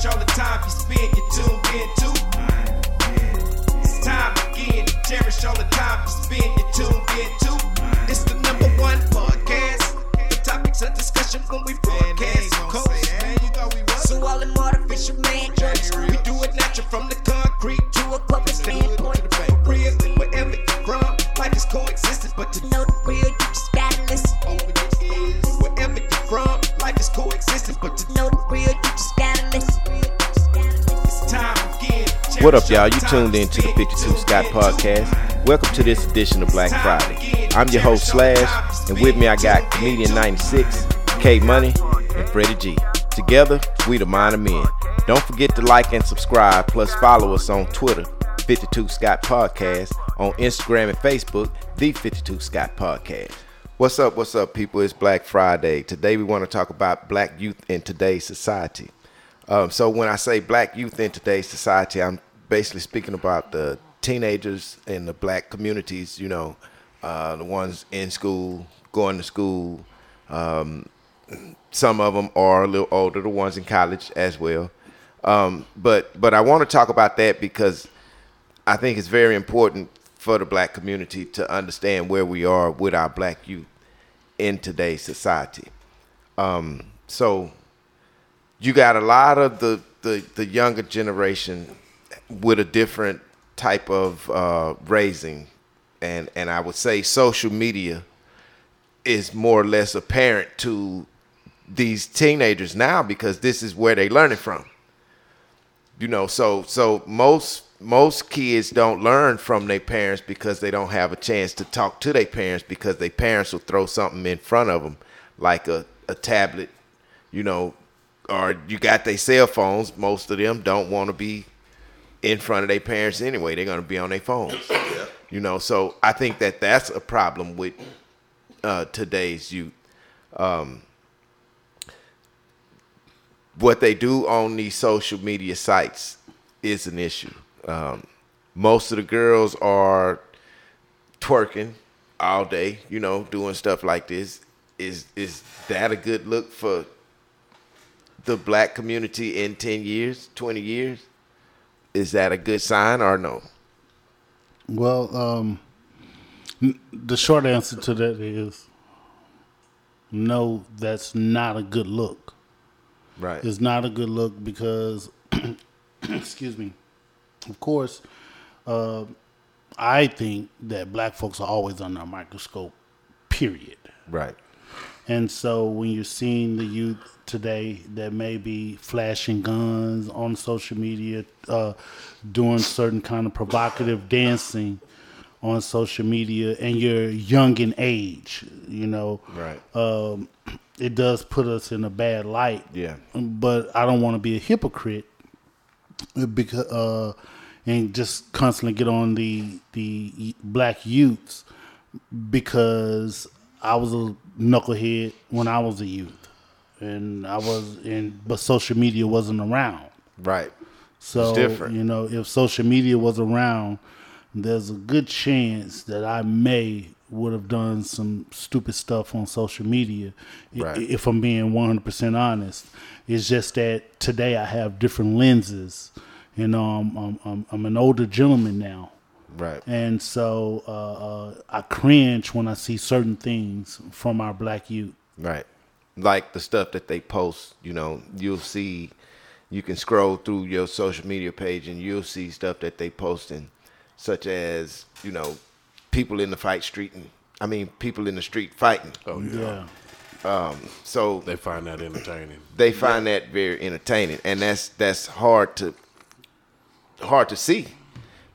cherish all the time you spend, you tuned in to. It's time again to cherish all the time you spend, you tuned in to. It's the number one podcast. The topics of discussion when we broadcast. Coast. So all them artificial man jokes, we do it natural from the What up, y'all? You tuned in to the 52 Scott Podcast. Welcome to this edition of Black Friday. I'm your host, Slash, and with me I got Comedian 96, K Money, and Freddie G. Together, we the Mind of Men. Don't forget to like and subscribe, plus follow us on Twitter, 52 Scott Podcast, on Instagram and Facebook, The 52 Scott Podcast. What's up, what's up, people? It's Black Friday. Today we want to talk about black youth in today's society. Um, so when I say black youth in today's society, I'm basically speaking about the teenagers in the black communities. You know, uh, the ones in school, going to school. Um, some of them are a little older, the ones in college as well. Um, but but I want to talk about that because I think it's very important for the black community to understand where we are with our black youth in today's society. Um, so you got a lot of the, the, the younger generation with a different type of uh, raising, and and I would say social media is more or less apparent to these teenagers now because this is where they learn it from. You know, so so most most kids don't learn from their parents because they don't have a chance to talk to their parents because their parents will throw something in front of them like a, a tablet, you know, or you got their cell phones. Most of them don't want to be in front of their parents anyway. They're going to be on their phones. You know, so I think that that's a problem with uh, today's youth. Um, what they do on these social media sites is an issue. Um, most of the girls are twerking all day, you know, doing stuff like this. Is is that a good look for the black community in 10 years, 20 years? Is that a good sign or no? Well, um, the short answer to that is no, that's not a good look. Right. It's not a good look because, excuse me, of course, uh, I think that black folks are always under a microscope, period. right. And so when you're seeing the youth today that may be flashing guns on social media, uh, doing certain kind of provocative dancing on social media, and you're young in age, you know, Right. um, it does put us in a bad light. Yeah. But I don't want to be a hypocrite because uh, and just constantly get on the the black youths because I was a knucklehead when I was a youth, and I was in, but social media wasn't around. Right. So you know, if social media was around, there's a good chance that I may would have done some stupid stuff on social media. Right. If I'm being 100% honest, it's just that today I have different lenses. You know, I'm I'm, I'm, I'm an older gentleman now. Right. And so uh, uh, I cringe when I see certain things from our black youth. Right. Like the stuff that they post, you know, you'll see you can scroll through your social media page and you'll see stuff that they posting, such as, you know, people in the fight street and I mean people in the street fighting. Oh yeah. Yeah. So They find that entertaining. they find that very entertaining and that's that's hard to hard to see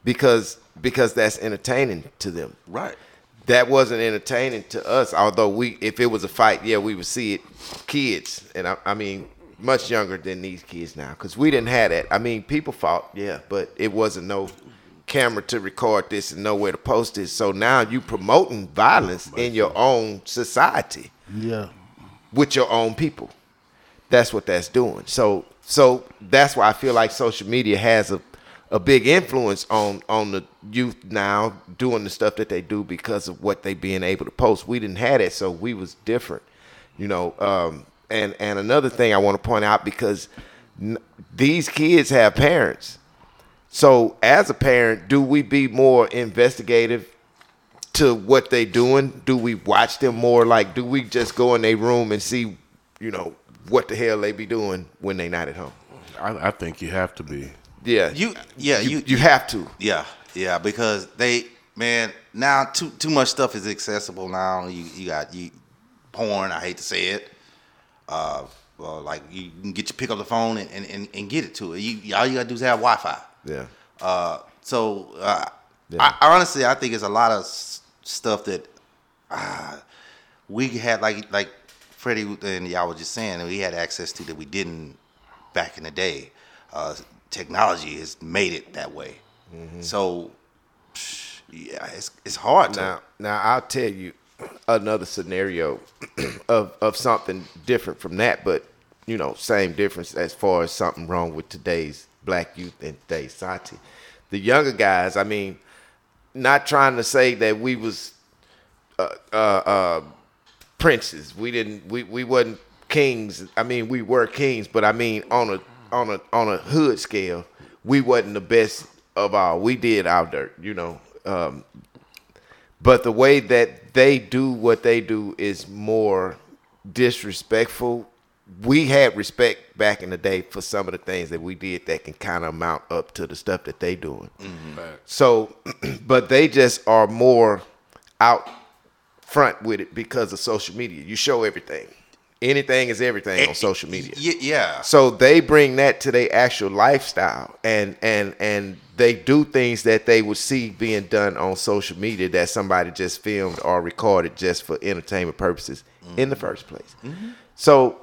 because because that's entertaining to them. Right. that wasn't entertaining to us. Although we, if it was a fight, yeah, we would see it. Kids, and I, I mean, much younger than these kids now, because we didn't have that. I mean, people fought, yeah, but it wasn't no camera to record this and nowhere to post it. So now you promoting violence in your own society Yeah. with your own people. That's what that's doing. So so that's why I feel like social media has a a big influence on on the youth now doing the stuff that they do because of what they being able to post. We didn't have it, so we was different, you know. Um, and and another thing I want to point out because N- these kids have parents. So as a parent, do we be more investigative to what they doing? Do we watch them more? Like, do we just go in their room and see, you know, what the hell they be doing when they not at home? I, I think you have to be. Yeah, You, yeah, you, you, you have to. yeah, yeah, because they, man, now too too much stuff is accessible now. You you got you porn. I hate to say it. Uh, well, like you can get your pick up the phone and, and, and, and get it to it. You all you gotta do is have Wi-Fi. Yeah, Uh, so uh, Yeah. I, honestly, I think it's a lot of s- stuff that uh, we had, like like Freddie and y'all were just saying, we had access to that we didn't back in the day. Uh, technology has made it that way. Mm-hmm. So, yeah, it's it's hard to. Now, now I'll tell you another scenario of of something different from that, but you know, same difference as far as something wrong with today's black youth and today's society. The younger guys, I mean, not trying to say that we was uh, uh, uh, princes. We didn't. We we wasn't kings. I mean, we were kings, but I mean, on a on a on a hood scale, we wasn't the best of all. We did our dirt, you know. Um, but the way that they do what they do is more disrespectful. We had respect back in the day for some of the things that we did that can kind of mount up to the stuff that they doing. So, but they just are more out front with it because of social media. You show everything. Anything is everything on social media. Y- yeah. So they bring that to their actual lifestyle, and and and they do things that they would see being done on social media that somebody just filmed or recorded just for entertainment purposes in the first place. So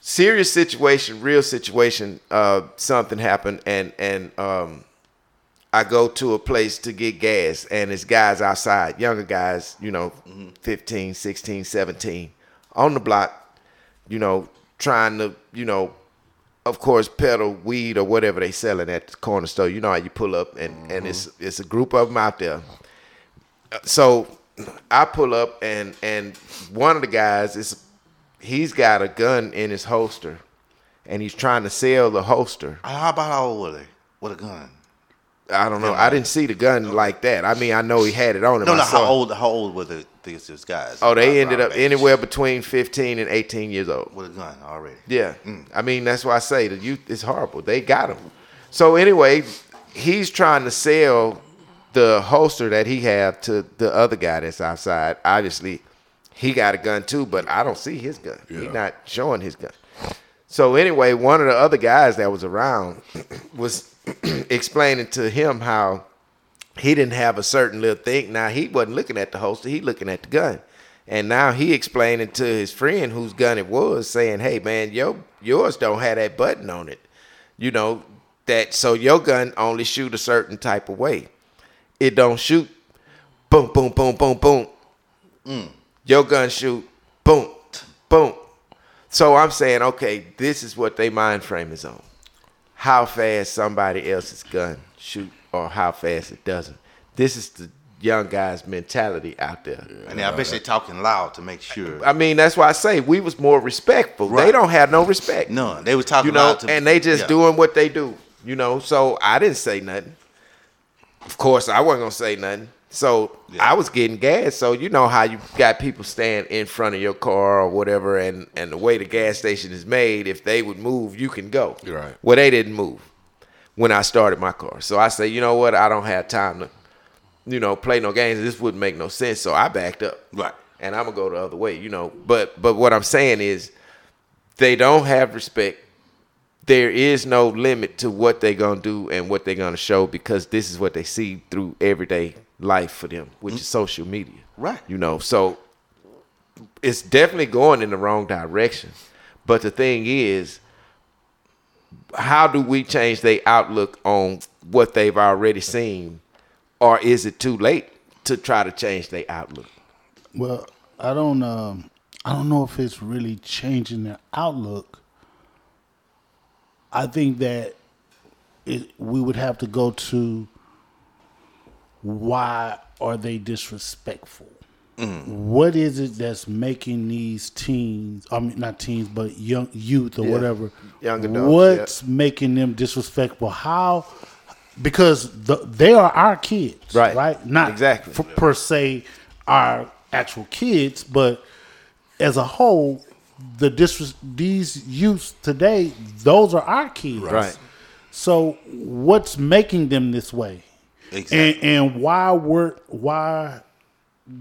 serious situation, real situation. Uh, something happened, and and um, I go to a place to get gas, and it's guys outside, younger guys, you know, 15, 16, 17, on the block, you know, trying to, you know, of course, peddle weed or whatever they selling at the corner store. You know how you pull up, and, and it's it's a group of them out there. Uh, So I pull up, and and one of the guys is he's got a gun in his holster, and he's trying to sell the holster. How about how old were they? With a gun? I don't know. I didn't see the gun like that. I mean, I know he had it on him. No, I no. saw How old? How old were the these, these guys? Oh, they Around ended up age. anywhere between 15 and 18 years old. with a gun already. Yeah. Mm. I mean, that's why I say the youth is horrible. They got him. So anyway, he's trying to sell the holster that he have to the other guy that's outside. Obviously, he got a gun too, but I don't see his gun. He's not showing his gun. So anyway, one of the other guys that was around was explaining to him how he didn't have a certain little thing. Now he wasn't looking at the holster; he looking at the gun. And now he explaining to his friend whose gun it was, saying, "Hey man, yo, yours don't have that button on it. You know that so your gun only shoot a certain type of way. It don't shoot boom, boom, boom, boom, boom. Mm. Your gun shoot boom, boom. So I'm saying, okay, this is what they mind frame is on. How fast somebody else's gun shoot or how fast it doesn't. This is the young guy's mentality out there. And I bet they talking loud to make sure. I mean, that's why I say we was more respectful. They don't have no respect. None. They was talking You know, loud to and they just yeah. doing what they do. You know, so I didn't say nothing. Of course, I wasn't gonna say nothing. So Yeah. I was getting gas. So you know how you got people stand in front of your car or whatever, and and the way the gas station is made, if they would move, you can go. Right. Well, they didn't move when I started my car. So I say, you know what? I don't have time to, you know, play no games. This wouldn't make no sense. So I backed up. Right. And I'm gonna go the other way. You know, but but what I'm saying is, they don't have respect. There is no limit to what they're gonna do and what they're gonna show because this is what they see through everyday life for them, which is social media. Right. You know, so it's definitely going in the wrong direction. But the thing is, how do we change their outlook on what they've already seen, or is it too late to try to change their outlook? Well, I don't. Um, I don't know if it's really changing their outlook. I think that it, we would have to go to why are they disrespectful? what is it that's making these teens? I mean, not teens, but young youth or Yeah. whatever. Young adults, What's making them disrespectful? How? Because the, they are our kids, Right. Right? Not Exactly. f- per se our actual kids, but as a whole, the disres- these youths today, those are our kids, Right. So, what's making them this way? Exactly. And and why were why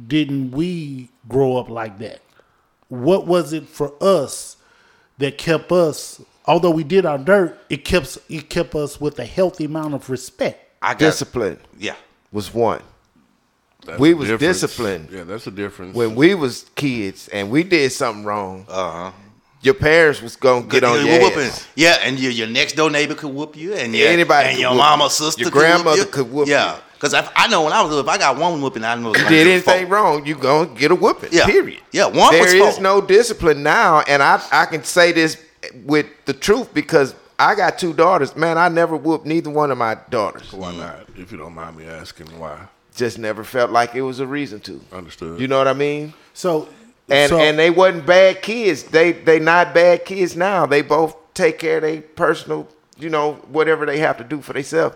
didn't we grow up like that? What was it for us that kept us? Although we did our dirt, it kept it kept us with a healthy amount of respect. I got Discipline Yeah. was one. That's We was difference. disciplined. Yeah, that's a difference. When we was kids and we did something wrong, Uh huh. Your parents was gonna get on your ass. Yeah, and your your next door neighbor could whoop you, and your, Anybody and could your whoop mama, you. sister, Your could whoop grandmother you. could whoop Yeah, you. because I know when I was little, if I got one whooping, I know you did anything wrong, you gonna get a whooping. Yeah. Period. Yeah, one There was is four. no discipline now, and I I can say this with the truth because I got two daughters. Man, I never whooped neither one of my daughters. why not? If you don't mind me asking, why? Just never felt like it was a reason to. Understood. You know what I mean? So And so, and they wasn't bad kids. They they not bad kids now. They both take care of their personal, you know, whatever they have to do for themselves.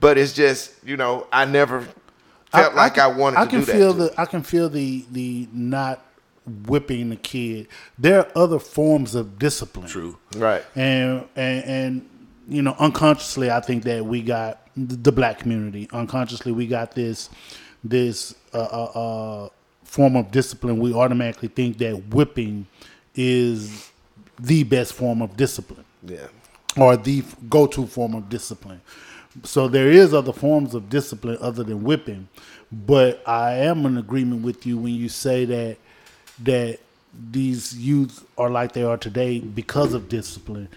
But it's just, you know, I never felt like I, can- wanted I to can do that. feel to the I can feel the the not whipping the kid. There are other forms of discipline. True. Right. and and and you know unconsciously i think that we got the black community unconsciously we got this this uh, uh, uh, form of discipline we automatically think that whipping is the best form of discipline Yeah. or the go-to form of discipline. So there is other forms of discipline other than whipping, but I am in agreement with you when you say that that these youth are like they are today because of discipline.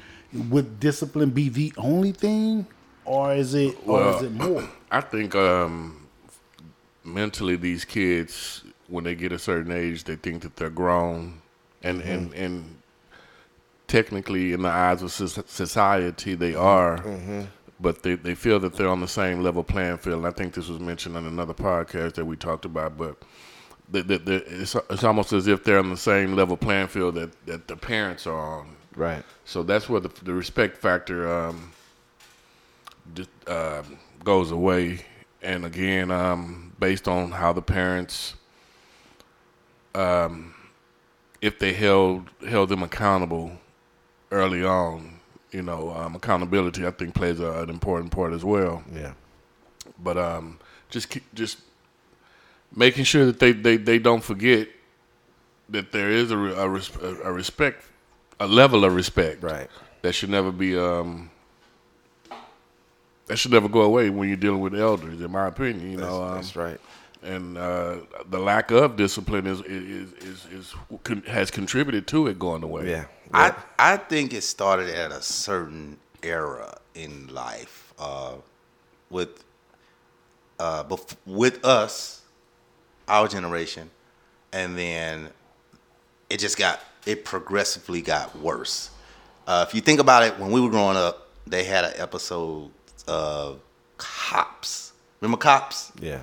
Would discipline be the only thing, or is it, or is it more? I think um, mentally these kids, when they get a certain age, they think that they're grown, and and and technically, in the eyes of society, they are. But they, they feel that they're on the same level playing field. And I think this was mentioned on another podcast that we talked about. But the, the, the, it's, it's almost as if they're on the same level playing field that, that the parents are on. Right. So that's where the, the respect factor um, just, uh, goes away. And again, um, based on how the parents, um, if they held held them accountable early on, you know, um, accountability I think plays a, an important part as well. Yeah. But um, just keep, just making sure that they, they, they don't forget that there is a, a, a respect, a level of respect Right. that should never be um that should never go away when you're dealing with elders in my opinion you That's, know um, that's right. And uh, the lack of discipline is is is, is con- has contributed to it going away Yeah. I I think it started at a certain era in life uh, with uh, bef- with us, our generation, and then it just got it progressively got worse. Uh, if you think about it, when we were growing up, they had an episode of Cops. Remember Cops? yeah.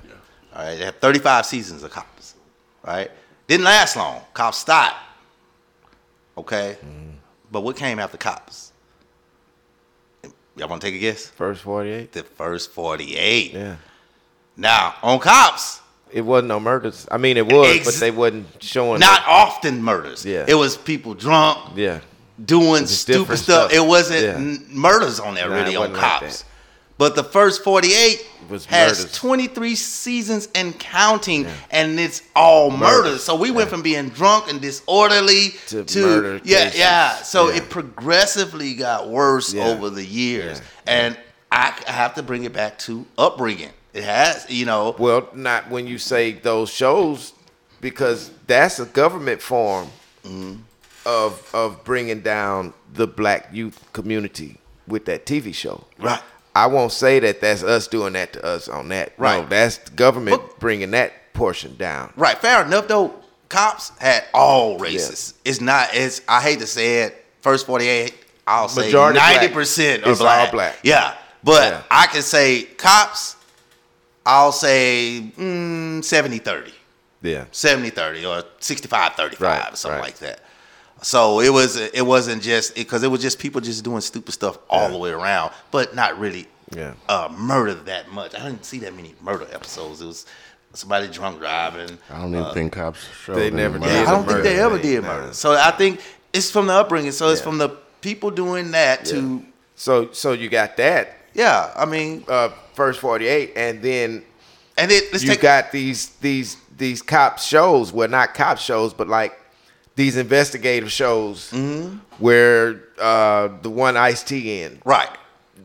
All right, they have 35 seasons of Cops. Right? Didn't last long. Cops stopped. Okay? Mm-hmm. But what came after Cops? Y'all want to take a guess? First 48. The first 48. Yeah. Now, on Cops, It wasn't no murders. I mean, it was, Ex- but they wasn't showing. not often murders. Yeah. It was people drunk, yeah. doing stupid stuff. stuff. It wasn't Yeah. murders on there Nah, really on like Cops. that. But the first 48 Was has murders. 23 seasons and counting, and it's all murders. So we went from being drunk and disorderly To to, murder yeah, cases. yeah. So Yeah. it progressively got worse Yeah. over the years, Yeah. and I, I have to bring it back to upbringing. It has, you know, Well, not when you say those shows, because that's a government form Mm-hmm. of of bringing down the black youth community with that TV show. Right. I won't say that that's us doing that to us on that. Right. No, that's the government But- bringing that portion down. Right, fair enough though. Cops had all races. It's not. It's. I hate to say it. First forty eight. I'll say Majority black. ninety percent are black. black. Yeah, but Yeah. I can say cops. I'll say mm, 70 30. Yeah. 70 30 or 65 35 Right, or something right. like that. So it was it wasn't just because it, was just people just doing stupid stuff all Yeah. the way around, but not really Yeah. uh, murder that much. I didn't see that many murder episodes. It was somebody drunk driving. I don't even think cops showed they never did. Yeah, I don't think they ever they- did nah. murder. So I think it's from the upbringing. So it's Yeah. from the people doing that to So so you got that yeah. I mean, uh, first forty eight, and then and it, let's you take got these these these cop shows. Well, not cop shows, but like these investigative shows Mm-hmm. where uh, the one Ice T in right.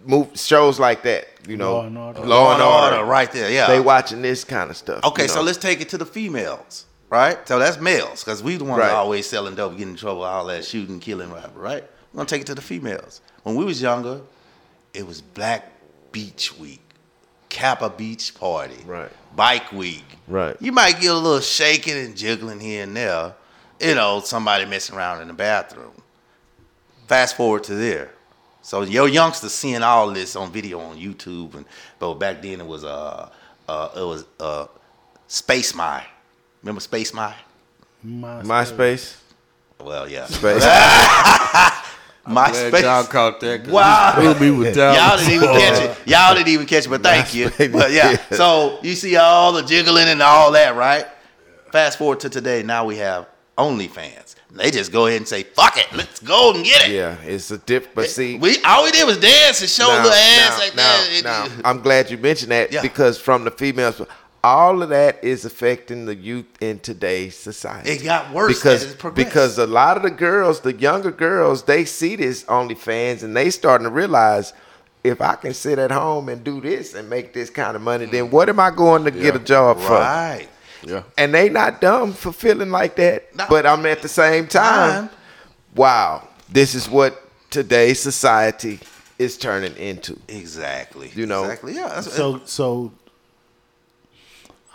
move shows like that. You know, Law and Order. Law and Order. right there. Yeah. They watching this kind of stuff. Okay, you so let's take it to the females, right? So that's males, because we the ones Right. always selling dope, getting in trouble, all that shooting, killing, whatever, right? We're gonna take it to the females. When we was younger, it was Black Beach Week, Kappa Beach Party, Right. Bike Week, Right. You might get a little shaking and jiggling here and there, you know, somebody messing around in the bathroom. Fast forward to there. So your youngsters seeing all this on video on YouTube, and but back then it was uh, uh it was uh Space My. Remember Space My? My MySpace. Well, yeah. Space. My Glad y'all caught that. 'cause Wow. he screwed me with that Y'all didn't even catch it. Y'all didn't even catch it, but thank you. But yeah, so you see all the jiggling and all that, right? Fast forward to today, now we have OnlyFans. They just go ahead and say, "Fuck it, let's go and get it." yeah, it's a dip. But see, we all we did was dance and show a now, little ass now, like now, that. Now, I'm glad you mentioned that Yeah. because from the females, all of that is affecting the youth in today's society. It got worse because as it progressed. because a lot of the girls, the younger girls, they see this OnlyFans and they starting to realize. If I can sit at home and do this and make this kind of money, then mm. what am I going to get a job for? right. Yeah. And they not dumb for feeling like that. No. But I'm at the same time, Time. wow, this is what today's society is turning into. Exactly. You know. Exactly. Yeah. That's, So so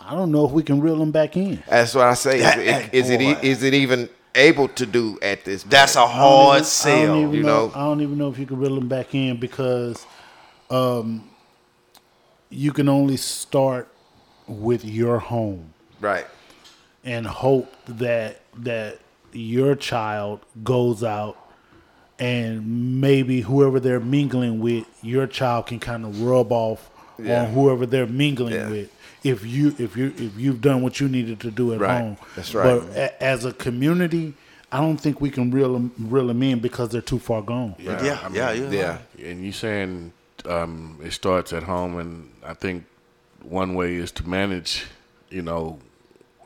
I don't know if we can reel them back in. That's what I say. That- is, it, is it boy. is it even able to do at this? that's a point? I don't hard even- I sell. don't even you know, know. I don't even know if you can reel them back in because um, you can only start with your home right. and hope that that your child goes out and maybe whoever they're mingling with, your child can kind of rub off Yeah. on whoever they're mingling Yeah. with. If you if you if you've done what you needed to do at Right. home, That's right. But a, as a community, I don't think we can reel them reel them in because they're too far gone. yeah, I mean, yeah, yeah, Yeah. And you saying um, it starts at home, and I think one way is to manage, you know,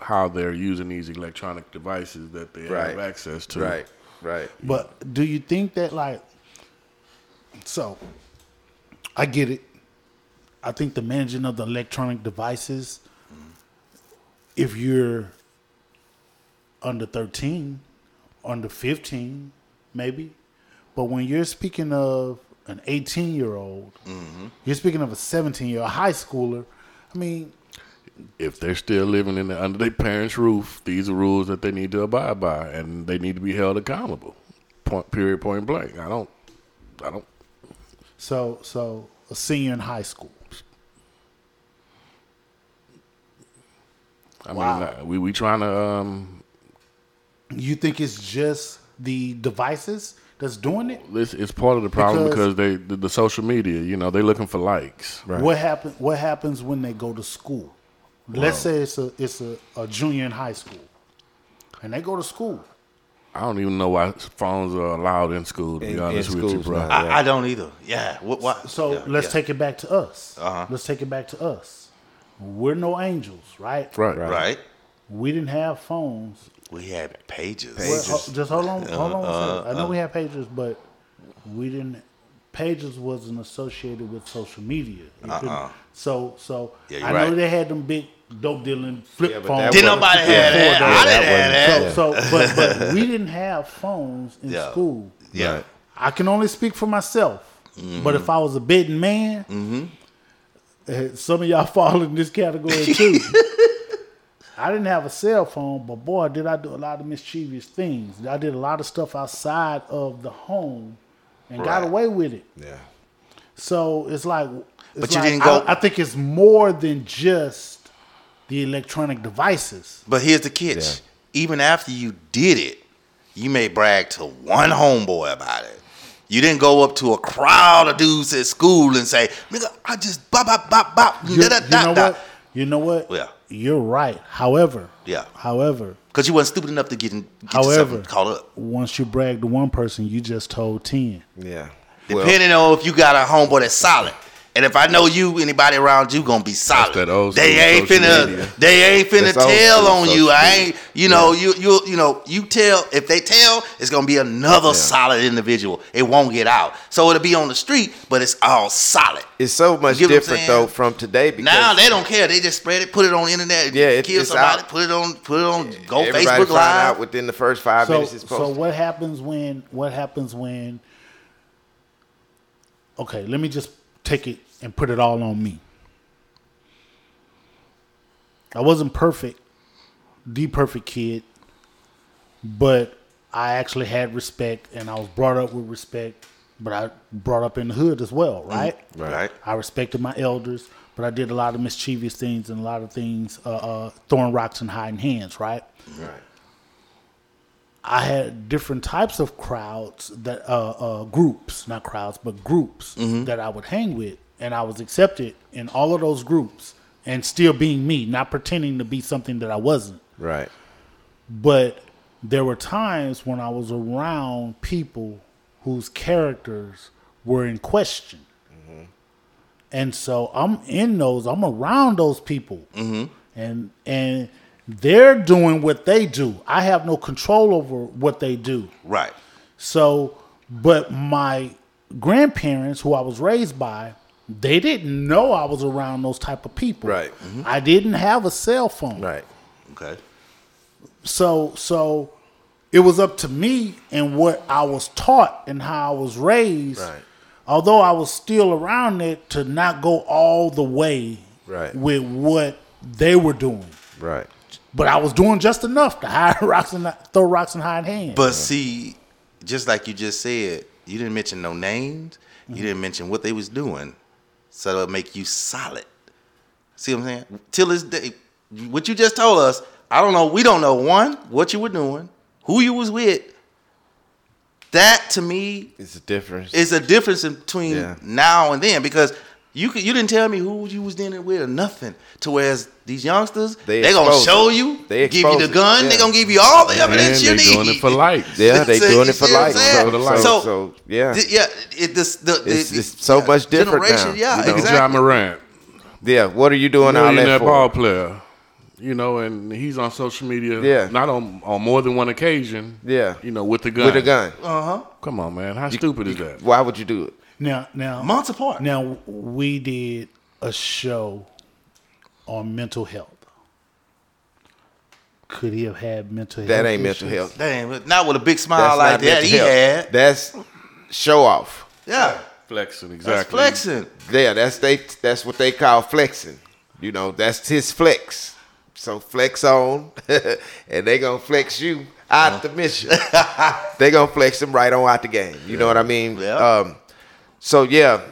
how they're using these electronic devices that they Right. have access to. Right. Right. But do you think that like so I get it. I think the managing of the electronic devices if you're under 13, under 15 maybe, but when you're speaking of an 18 year old, mm-hmm. you're speaking of a 17 year old high schooler. I mean, If they're still living in the, under their parents' roof, these are rules that they need to abide by, and they need to be held accountable. Point. Period. Point blank. I don't. I don't. so so a senior in high school. I Wow. mean, we we trying to. Um, You think it's just the devices that's doing it? this it's part of the problem Because- because, they the, the social media. You know, they're looking for likes. Right. What happen? What happens when they go to school? Let's say it's a it's a, a junior in high school, and they go to school. I don't even know why phones are allowed in school. To be in honest with you, bro. now. I, I don't either. Yeah. What? what? So yeah, let's yeah. take it back to us. Uh-huh. Let's take it back to us. We're no angels, right? Right. Right. We didn't have phones. We had pages. Well, just hold on, hold on. a Uh-huh. I know we had pages, but we didn't. Pages wasn't associated with social media. You couldn't- So, so Uh-uh. Yeah, you're I know they had them big dope dealing flip Yeah, but phones. Didn't nobody have that. I didn't have that. So, so but, but we didn't have phones in Yeah. school. Yeah. Right. I can only speak for myself. But if I was a betting man, eh, some of y'all fall in this category too. I didn't have a cell phone, but boy, did I do a lot of mischievous things. I did a lot of stuff outside of the home and got away with it. Yeah. So it's like, it's But you like- didn't go- I, I think it's more than just the electronic devices. But here's the catch. Even after you did it, you may brag to one homeboy about it. You didn't go up to a crowd of dudes at school and say, nigga, I just bop, bop, bop, bop, You, da, da, you know da. what? You know what? Yeah. You're right. However, Yeah. However, Because you wasn't stupid enough to get, in, get However- yourself caught up. once you brag to one person, you just told ten. Yeah. Well, Depending on if you got a homeboy that's solid. And if I know you, anybody around you gonna be solid. that old they ain't social finna, media. they ain't finna That's tell on you. social I ain't, you know, you you you know, you tell. If they tell, it's gonna be another solid individual. It won't get out. So it'll be on the street, but it's all solid. it's so much You get what I'm different though from today because Now they don't care. They just spread it, put it on the internet. Yeah, it- kill it's somebody, out. put it on, put it on, go everybody Facebook find Live. out within the first five So, minutes it's so what happens when? What happens when? Okay, let me just take it and put it all on me. I wasn't perfect, the perfect kid, but I actually had respect, and I was brought up with respect. But I brought up in the hood as well, right? right. I respected my elders, but I did a lot of mischievous things and a lot of things, uh, uh, throwing rocks and hiding hands, right? right. I had different types of crowds that uh, uh, groups, not crowds, but groups that I would hang with, and I was accepted in all of those groups, and still being me, not pretending to be something that I wasn't. Right. But there were times when I was around people whose characters were in question. Mm-hmm. And so I'm in those, I'm around those people. Mm-hmm. And and they're doing what they do. I have no control over what they do. Right. So, but my grandparents, who I was raised by, they didn't know I was around those type of people. Right. I didn't have a cell phone. Right. Okay. So so it was up to me and what I was taught and how I was raised. Right. Although I was still around it to not go all the way Right. with what they were doing. Right. But I was doing just enough to hide rocks and throw rocks and hide hands. But see, just like you just said, you didn't mention no names. Mm-hmm. You didn't mention what they was doing, so it'll make you solid. See what I'm saying? Till this day, what you just told us, I don't know. We don't know one what you were doing, who you was with. That to me is a difference. is a difference between Yeah. now and then because you could, you didn't tell me who you was dealing with or nothing. To whereas these youngsters, They they, gonna show it. you, They give you the gun, Yeah. they gonna give you all the And evidence you they need. doing it for likes. yeah, they See- doing it for see likes. So, For the likes. so, So- so, yeah. Th- Yeah, it, this, the, the, It's- the- it's so much different generation, now, Yeah, you know? Ja exactly. Morant, yeah. What are you doing all that for? ball player. You know, and he's on social media. Yeah. Not on on more than one occasion. Yeah. You know, with the gun. With a gun. Uh huh. Come on, man. How stupid is that? Why would you do it? Now now Months apart. Now we did a show on mental health. Could he have had mental health? That ain't mental health. That ain't, not with a big smile That's like that he health. had. That's show off. Yeah, Flexing, that's exactly. flexing. Yeah, that's they. That's what they call flexing. You know, that's his flex. So flex on, and they gonna flex you out the mission. they gonna flex him right on out the game. You know what I mean? Yeah. Um, so yeah,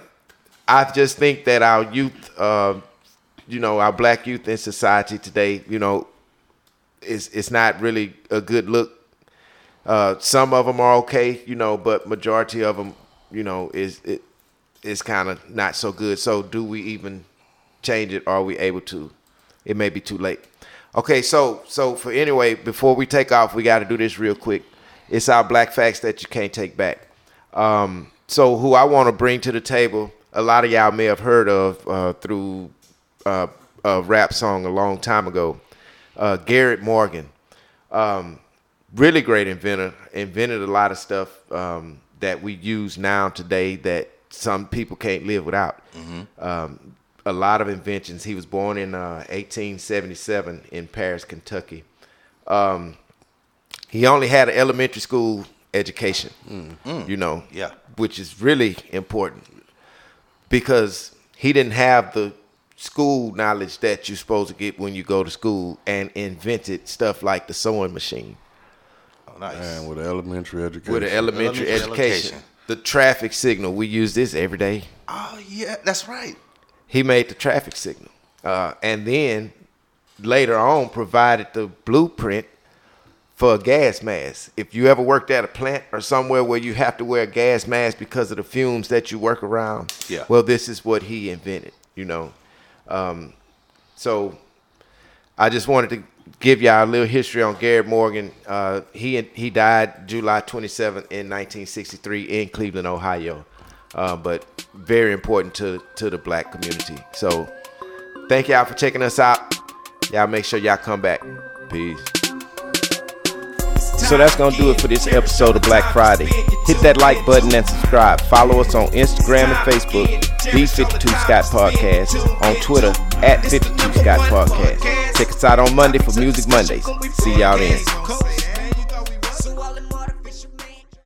I just think that our youth, uh, you know, our black youth in society today, you know, is it's not really a good look. Uh, some of them are okay, you know, but majority of them, you know, is it is kind of not so good. So do we even change it? Are we able to? It may be too late. Okay, so so for anyway, before we take off, we got to do this real quick. It's our black facts that you can't take back. Um, so who I want to bring to the table, a lot of y'all may have heard of uh, through uh, a rap song a long time ago. Uh, Garrett Morgan, um, really great inventor, invented a lot of stuff um, that we use now today that some people can't live without. Um, a lot of inventions. He was born in uh, 1877 in Paris, Kentucky. Um, he only had an elementary school education, you know, Yeah. Which is really important because he didn't have the school knowledge that you're supposed to get when you go to school and invented stuff like the sewing machine Oh, nice. And with elementary education. with an elementary, Elementary education. education. The traffic signal, we use this every day. oh yeah, that's right. He made the traffic signal. Uh, and then later on provided the blueprint for a gas mask. If you ever worked at a plant or somewhere where you have to wear a gas mask because of the fumes that you work around, Yeah. well, this is what he invented, you know. Um, so I just wanted to give y'all a little history on Garrett Morgan. Uh, he he died July 27th in 1963 in Cleveland, Ohio. Uh, but very important to to the black community. So thank y'all for checking us out. Y'all make sure y'all come back. Peace. So that's gonna do it for this episode of Black Friday. Hit that like button and subscribe. Follow us on Instagram and Facebook, the 52 Scott Podcast, on Twitter at 52 Scott Podcast. Check us out on Monday for Music Mondays. See y'all then.